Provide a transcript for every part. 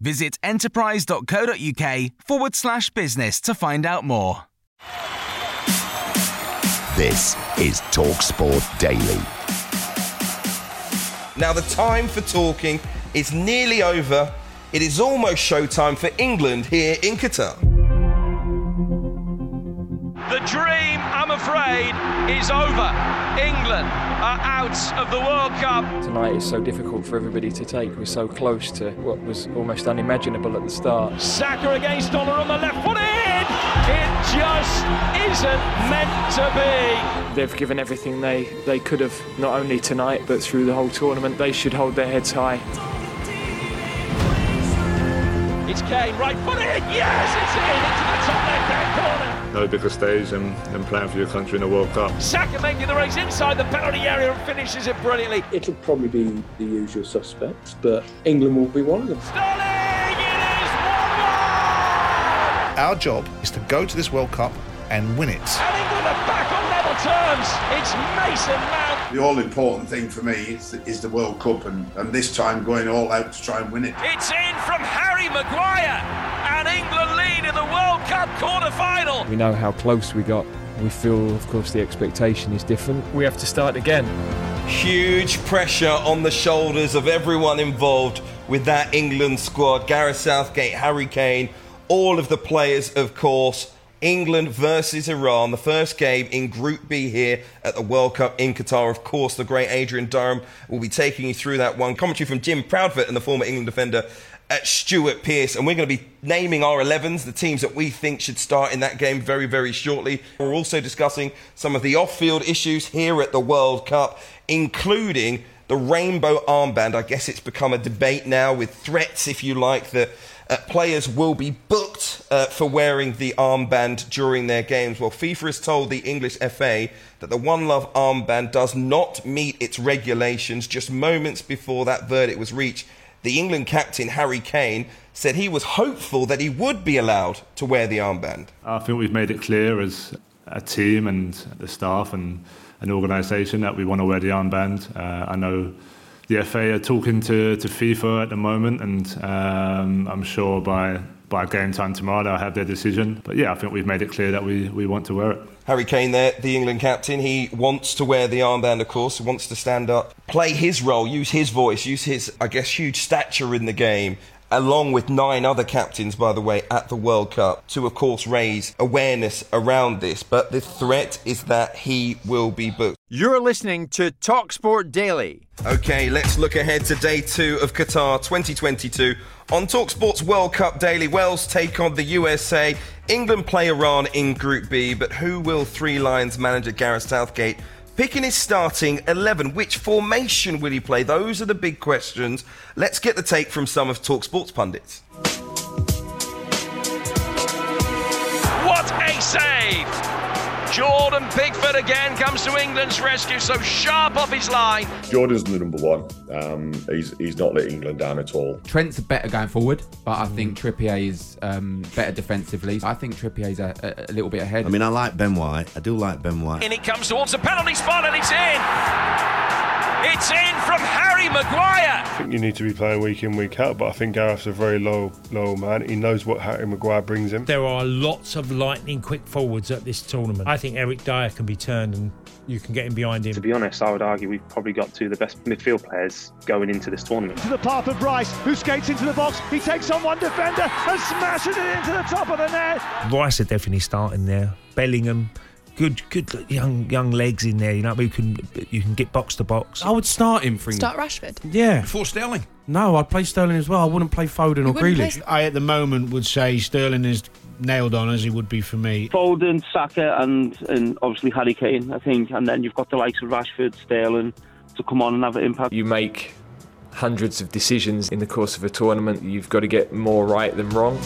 Visit enterprise.co.uk forward slash business to find out more. This is TalkSport Daily. Now, the time for talking is nearly over. It is almost showtime for England here in Qatar. The dream, I'm afraid, is over. England are out of the World Cup. Tonight is so difficult for everybody to take. We're so close to what was almost unimaginable at the start. Saka against Dollar on the left foot in. It just isn't meant to be. They've given everything they, they could have, not only tonight, but through the whole tournament. They should hold their heads high. It's Kane, right foot in. Yes, it's in into the top left-hand corner. No bigger stage than, than playing for your country in a World Cup. Saka making the race inside the penalty area and finishes it brilliantly. It'll probably be the usual suspects, but England will be one of them. Sterling, it is Our job is to go to this World Cup and win it. And England are back on level terms. It's Mason Mount. The all important thing for me is, is the World Cup and, and this time going all out to try and win it. It's in from Harry Maguire. And England lead in the World Cup quarter-final. We know how close we got. We feel, of course, the expectation is different. We have to start again. Huge pressure on the shoulders of everyone involved with that England squad. Gareth Southgate, Harry Kane, all of the players, of course. England versus Iran, the first game in Group B here at the World Cup in Qatar. Of course, the great Adrian Durham will be taking you through that one. Commentary from Jim Proudfoot and the former England defender at Stuart Pearce, and we're going to be naming our 11s, the teams that we think should start in that game very, very shortly. We're also discussing some of the off field issues here at the World Cup, including the rainbow armband. I guess it's become a debate now with threats, if you like, that uh, players will be booked uh, for wearing the armband during their games. Well, FIFA has told the English FA that the One Love armband does not meet its regulations. Just moments before that verdict was reached, the England captain Harry Kane said he was hopeful that he would be allowed to wear the armband. I think we've made it clear as a team and the staff and an organisation that we want to wear the armband. Uh, I know the FA are talking to, to FIFA at the moment, and um, I'm sure by by game time tomorrow they'll have their decision. But yeah, I think we've made it clear that we, we want to wear it. Harry Kane there, the England captain, he wants to wear the armband, of course, he wants to stand up, play his role, use his voice, use his, I guess, huge stature in the game, along with nine other captains, by the way, at the World Cup, to, of course, raise awareness around this. But the threat is that he will be booked. You're listening to TalkSport Daily. Okay, let's look ahead to day two of Qatar 2022. On TalkSport's World Cup Daily, Wales take on the USA. England play Iran in Group B, but who will Three Lions manager Gareth Southgate Picking his starting 11, which formation will he play? Those are the big questions. Let's get the take from some of TalkSport's pundits. What a save! Jordan Pickford again comes to England's rescue, so sharp off his line. Jordan's the number one. Um, he's he's not let England down at all. Trent's better going forward, but I think Trippier is um, better defensively. I think Trippier's a, a, a little bit ahead. I mean, I like Ben White. I do like Ben White. In it comes towards the penalty spot, and it's in. It's in from Harry Maguire. I think you need to be playing week in, week out, but I think Gareth's a very low, low man. He knows what Harry Maguire brings him. There are lots of lightning quick forwards at this tournament. I think Eric Dier can be turned and you can get him behind him. To be honest, I would argue we've probably got two of the best midfield players going into this tournament. To the path of Rice, who skates into the box. He takes on one defender and smashes it into the top of the net. Rice are definitely starting there. Bellingham, good, good young young legs in there. You know, you can you can get box to box. I would start him for Start Rashford. Yeah. Before Sterling? No, I'd play Sterling as well. I wouldn't play Foden or wouldn't play Grealish. I, at the moment, would say Sterling is nailed on as he would be for me. Foden, Saka, and and obviously Harry Kane, I think, and then you've got the likes of Rashford, Sterling to come on and have an impact. You make hundreds of decisions in the course of a tournament. You've got to get more right than wrong.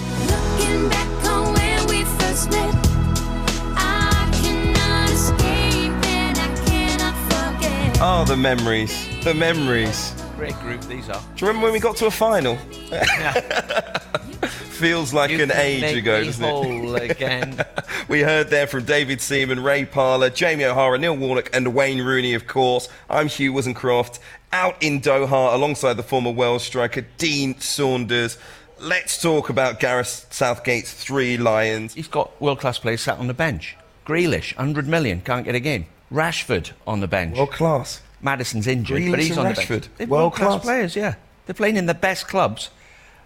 Oh, the memories. The memories. Great group these are. Do you remember when we got to a final? Feels like You an age ago, doesn't it? again. we heard there from David Seaman, Ray Parlour, Jamie O'Hara, Neil Warnock, and Wayne Rooney, of course. I'm Hugh Woozencroft, out in Doha alongside the former Wales striker Dean Saunders. Let's talk about Gareth Southgate's three Lions. He's got world class players sat on the bench. Grealish, 100 million, can't get a game. Rashford on the bench. World class. Maddison's injured, Grealish but he's on the bench. They're world class players, yeah. They're playing in the best clubs,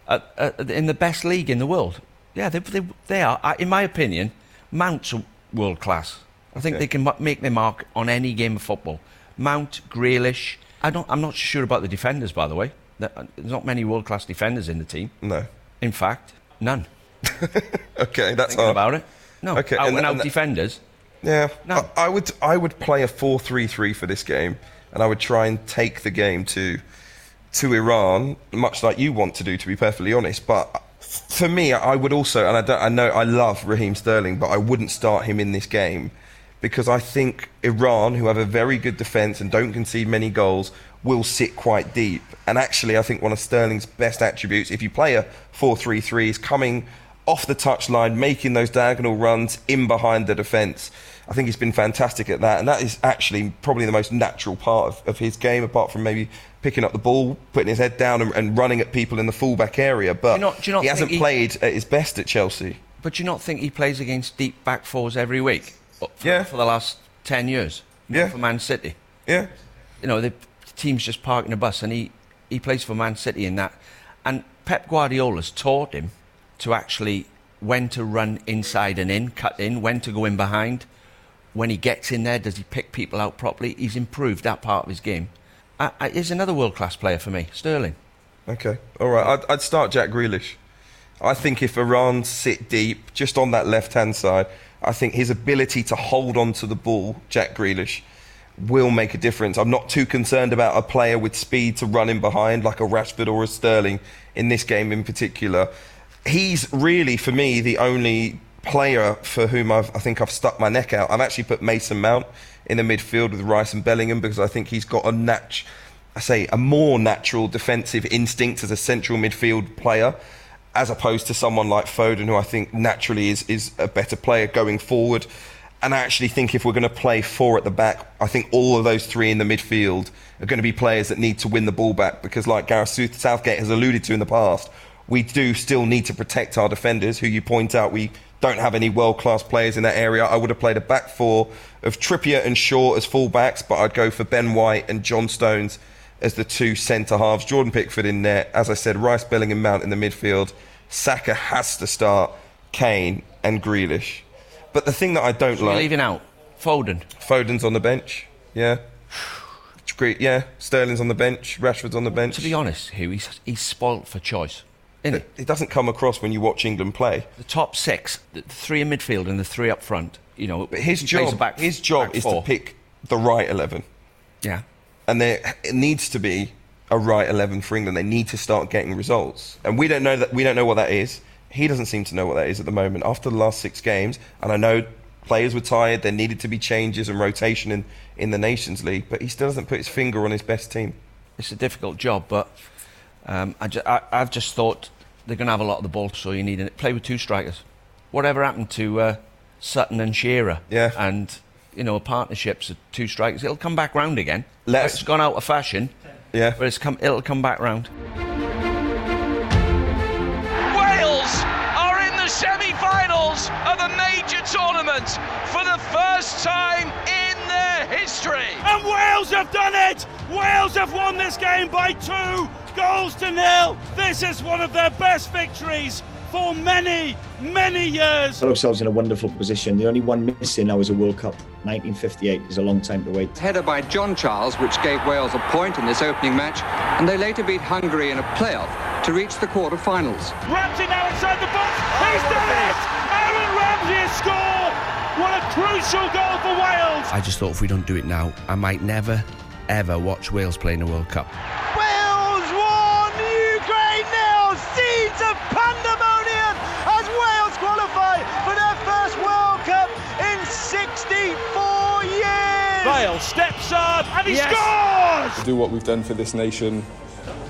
uh, uh, in the best league in the world. Yeah, they, they, they are. Uh, In my opinion, Mount's world class. I think Okay. they can make their mark on any game of football. Mount, Grealish. I don't. I'm not sure about the defenders, by the way. Uh, There's not many world class defenders in the team. No. In fact, none. Okay, that's Thinking hard. about it. No. Okay, out and- and out and- defenders. Yeah, No. I, I would I would play a 4-3-3 for this game, and I would try and take the game to to Iran, much like you want to do, to be perfectly honest. But for me, I would also, and I don't, I know I love Raheem Sterling, but I wouldn't start him in this game because I think Iran, who have a very good defence and don't concede many goals, will sit quite deep. And actually, I think one of Sterling's best attributes, if you play a 4-3-3, is coming off the touchline, making those diagonal runs in behind the defence. I think he's been fantastic at that, and that is actually probably the most natural part of, of his game, apart from maybe picking up the ball, putting his head down, and, and running at people in the fullback area. But Do you not- do you not he hasn't he- played at his best at Chelsea. But do you not think he plays against deep back fours every week? Uh, for, Yeah. For the last 10 years? Yeah. For Man City? Yeah. You know, the team's just parking a bus and he, he plays for Man City in that. And Pep Guardiola's taught him to actually when to run inside and in, cut in, when to go in behind. When he gets in there, does he pick people out properly? He's improved that part of his game. I, I, he's another world class player for me, Sterling. Okay, all right. I'd, I'd start Jack Grealish. I think if Iran sit deep, just on that left hand side, I think his ability to hold on to the ball, Jack Grealish, will make a difference. I'm not too concerned about a player with speed to run in behind, like a Rashford or a Sterling in this game in particular. He's really, for me, the only player for whom I've, I think I've stuck my neck out. I've actually put Mason Mount in the midfield with Rice and Bellingham because I think he's got a natch, I say, a more natural defensive instinct as a central midfield player, as opposed to someone like Foden, who I think naturally is, is a better player going forward. And I actually think if we're going to play four at the back, I think all of those three in the midfield are going to be players that need to win the ball back because, like Gareth Southgate has alluded to in the past, we do still need to protect our defenders, who you point out we don't have any world class players in that area. I would have played a back four of Trippier and Shaw as fullbacks, but I'd go for Ben White and John Stones as the two centre halves. Jordan Pickford in there. As I said, Rice, Bellingham, Mount in the midfield. Saka has to start, Kane and Grealish. But the thing that I don't So like. leaving out Foden. Foden's on the bench. Yeah. Great. Yeah. Sterling's on the bench. Rashford's on the bench. To be honest, Hugh, he's, he's spoilt for choice. It, it doesn't come across when you watch England play. The top six, the three in midfield and the three up front. You know, But his he plays a job, back, his job is four. to pick the right eleven. Yeah. And there it needs to be a right eleven for England. They need to start getting results, and we don't know that. We don't know what that is. He doesn't seem to know what that is at the moment. After the last six games, and I know players were tired. There needed to be changes and rotation in in the Nations League, but he still doesn't put his finger on his best team. It's a difficult job, but um, I ju- I, I've just thought they're going to have a lot of the ball, so you need to play with two strikers. Whatever happened to uh, Sutton and Shearer? Yeah. And you know, partnerships of two strikers. It'll come back round again. Let's- It's gone out of fashion. Yeah. But it's come. It'll come back round. Wales are in the semi-finals of a major tournament for the first time in their history. And Wales have done it! Wales have won this game by two goals to nil. This is one of their best victories for many, many years. Put ourselves in a wonderful position. The only one missing now is a World Cup. 1958 is a long time to wait. Header by John Charles, which gave Wales a point in this opening match, and they later beat Hungary in a playoff to reach the quarter-finals. Ramsey now inside the box. He's done it! Aaron Ramsey has scored! What a crucial goal for Wales! I just thought if we don't do it now, I might never, ever watch Wales play in a World Cup. Wales won! Ukraine nil! Seeds of pandemonium as Wales qualify for their first World Cup in 64 years! Bale steps up and he scores! do what we've done for this nation,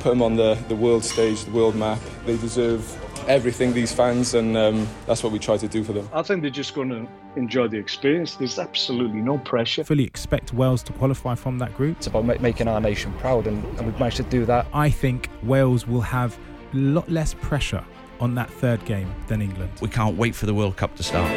put them on the, the world stage, the world map. They deserve everything, these fans, and um, that's what we try to do for them. I think they're just going to enjoy the experience. There's absolutely no pressure. fully expect Wales to qualify from that group. It's about ma- making our nation proud, and, and we've managed to do that. I think Wales will have a lot less pressure on that third game than England. We can't wait for the World Cup to start.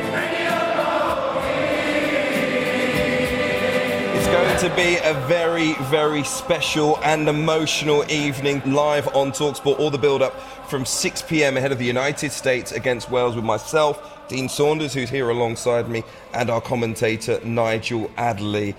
To be a very, very special and emotional evening live on Talksport. All the build up from 6 pm ahead of the United States against Wales with myself, Dean Saunders, who's here alongside me, and our commentator, Nigel Adderley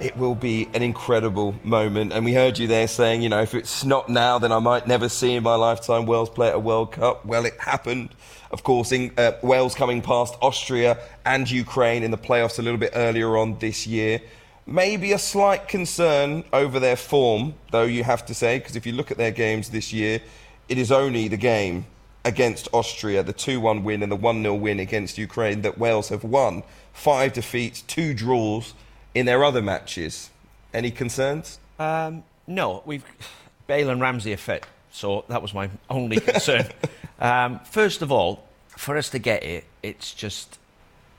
It will be an incredible moment. And we heard you there saying, you know, if it's not now, then I might never see in my lifetime Wales play at a World Cup. Well, it happened. Of course, in, uh, Wales coming past Austria and Ukraine in the playoffs a little bit earlier on this year. Maybe a slight concern over their form, though you have to say, because if you look at their games this year, it is only the game against Austria, the 2 1 win and the 1 0 win against Ukraine, that Wales have won. Five defeats, two draws in their other matches. Any concerns? Um, no, we've Bale and Ramsey are fit, so that was my only concern. um, first of all, for us to get it, it's just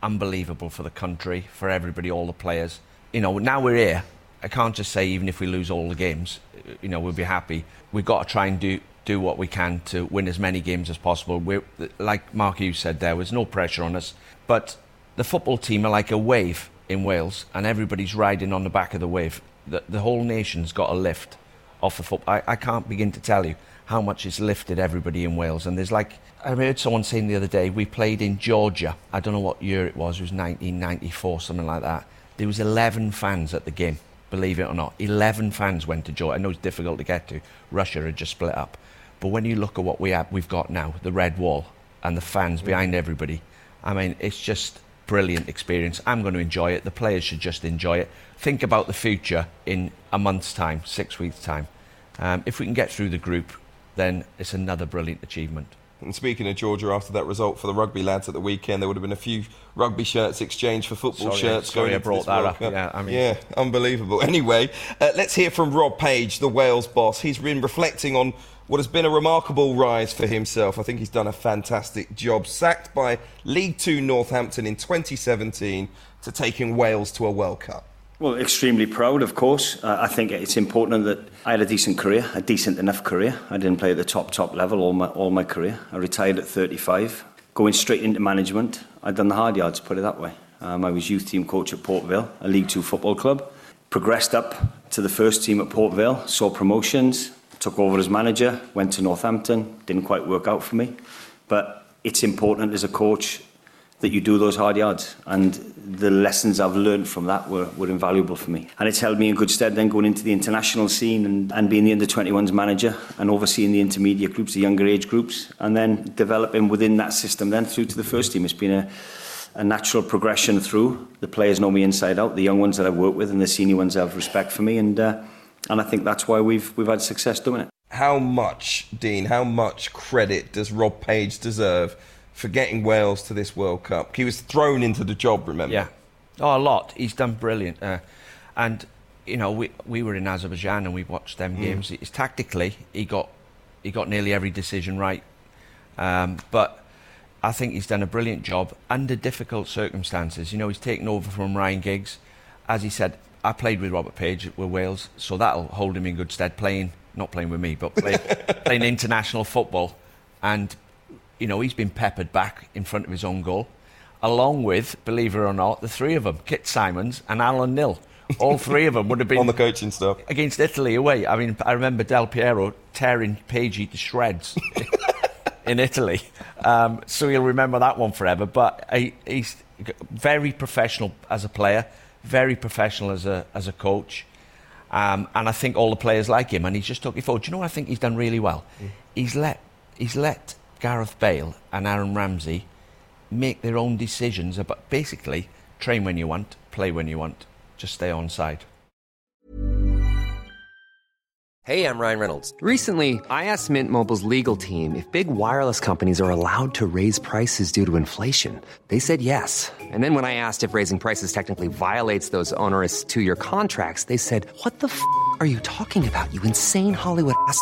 unbelievable for the country, for everybody, all the players. You know, now we're here. I can't just say even if we lose all the games, you know, we'll be happy. We've got to try and do do what we can to win as many games as possible. We're, like Mark Hughes said, there was no pressure on us, but the football team are like a wave in Wales, and everybody's riding on the back of the wave. The, the whole nation's got a lift off the football. I, I can't begin to tell you how much it's lifted everybody in Wales. And there's like, I heard someone saying the other day, we played in Georgia. I don't know what year it was, it was 1994, something like that. There was 11 fans at the game, believe it or not. 11 fans went to Georgia. I know it's difficult to get to. Russia had just split up. But when you look at what we have, we've got now, the red wall and the fans behind everybody, I mean, it's just brilliant experience. I'm going to enjoy it. The players should just enjoy it. Think about the future in a month's time, six weeks' time. Um, if we can get through the group, then it's another brilliant achievement. And speaking of Georgia, after that result for the rugby lads at the weekend, there would have been a few rugby shirts exchanged for football Sorry, shirts. sorry going I brought that up. Yeah, I mean- yeah, unbelievable. Anyway, uh, let's hear from Rob Page, the Wales boss. He's been reflecting on what has been a remarkable rise for himself. I think he's done a fantastic job. Sacked by League Two Northampton in 2017 to taking Wales to a World Cup. Well, extremely proud, of course. Uh, I think it's important that I had a decent career, a decent enough career. I didn't play at the top, top level all my, all my career. I retired at 35. Going straight into management, I'd done the hard yards, put it that way. Um, I was youth team coach at Port Vale, a League Two football club. Progressed up to the first team at Port Vale, saw promotions, took over as manager, went to Northampton. Didn't quite work out for me. But it's important as a coach that you do those hard yards. And the lessons I've learned from that were, were invaluable for me. And it's held me in good stead then going into the international scene and, and being the under 21s manager and overseeing the intermediate groups, the younger age groups, and then developing within that system then through to the first team. It's been a, a natural progression through. The players know me inside out, the young ones that I've worked with and the senior ones have respect for me. And, uh, and I think that's why we've, we've had success doing it. How much, Dean, how much credit does Rob Page deserve for getting Wales to this World Cup? He was thrown into the job, remember? Yeah. Oh, a lot. He's done brilliant. Uh, and, you know, we, we were in Azerbaijan and we watched them Mm. games. It's tactically, he got, he got nearly every decision right. Um, but I think he's done a brilliant job under difficult circumstances. You know, he's taken over from Ryan Giggs. As he said, I played with Robert Page with Wales, so that'll hold him in good stead playing, not playing with me, but play, playing international football. And, you know, he's been peppered back in front of his own goal, along with, believe it or not, the three of them, Kit Symons and Alan Nil. All three of them would have been on the coaching stuff against Italy away. I mean, I remember Del Piero tearing Pagey to shreds in Italy, um, so he'll remember that one forever. But he, he's very professional as a player, very professional as a as a coach, um, and I think all the players like him. And he's just took it forward. Do you know what I think he's done really well? Mm. He's let he's let Gareth Bale and Aaron Ramsey make their own decisions about basically train when you want, play when you want, just stay on side. Hey, I'm Ryan Reynolds. Recently, I asked Mint Mobile's legal team if big wireless companies are allowed to raise prices due to inflation. They said yes. And then when I asked if raising prices technically violates those onerous two year contracts, they said, What the f are you talking about, you insane Hollywood ass?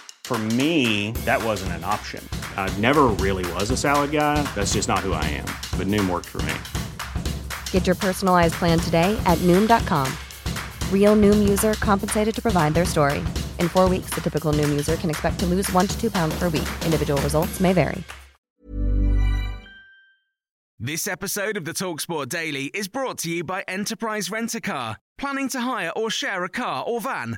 For me, that wasn't an option. I never really was a salad guy. That's just not who I am. But Noom worked for me. Get your personalized plan today at Noom.com. Real Noom user compensated to provide their story. In four weeks, the typical Noom user can expect to lose one to two pounds per week. Individual results may vary. This episode of the Talksport Daily is brought to you by Enterprise Rent a Car. Planning to hire or share a car or van?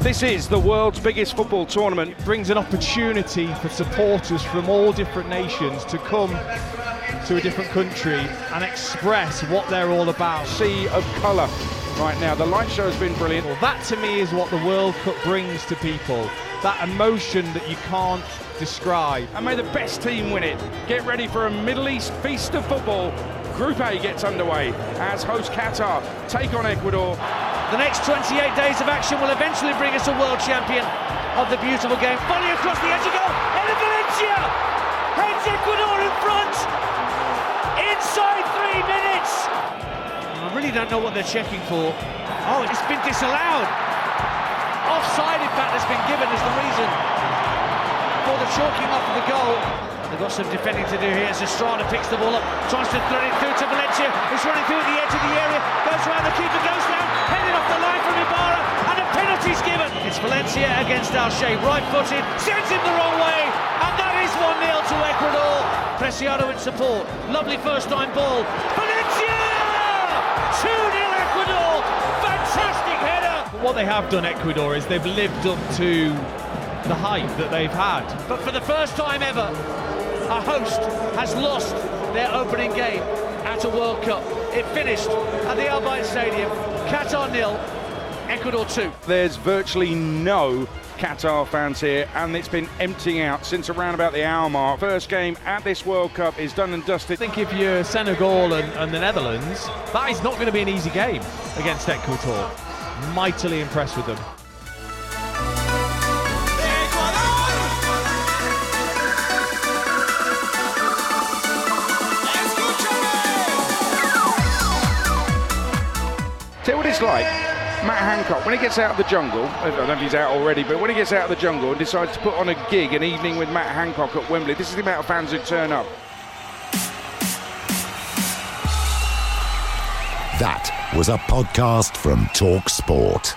This is the world's biggest football tournament. It brings an opportunity for supporters from all different nations to come to a different country and express what they're all about. Sea of colour right now. The light show has been brilliant. Well, that to me is what the World Cup brings to people. That emotion that you can't describe. And may the best team win it. Get ready for a Middle East feast of football. Group A gets underway as host Qatar take on Ecuador. The next 28 days of action will eventually bring us a world champion of the beautiful game. Volley across the edge of goal. Enner Valencia heads Ecuador in front inside three minutes. I really don't know what they're checking for. Oh, it's been disallowed. Offside, in fact, has been given as the reason for the chalking off of the goal. They've got some defending to do here as Estrada picks the ball up, tries to throw it through to Valencia. It's running through at the edge of the area, goes around the keeper, goes down, headed off the line from Ibarra, and a penalty's given. It's Valencia against Al Sheeb, right footed, sends him the wrong way, and that is 1 0 to Ecuador. Preciado in support, lovely first time ball. Valencia! 2 0 Ecuador! Fantastic header! What they have done, Ecuador, is they've lived up to the hype that they've had. But for the first time ever, a host has lost their opening game at a World Cup. It finished at the Al Bayt Stadium. Qatar nil, Ecuador 2. There's virtually no Qatar fans here, and it's been emptying out since around about the hour mark. First game at this World Cup is done and dusted. I think if you're Senegal and, and the Netherlands, that is not going to be an easy game against Ecuador. Mightily impressed with them. It's like. Matt Hancock, when he gets out of the jungle, I don't know if he's out already, but when he gets out of the jungle and decides to put on a gig, an evening with Matt Hancock at Wembley, this is the amount of fans who turn up. That was a podcast from Talk Sport.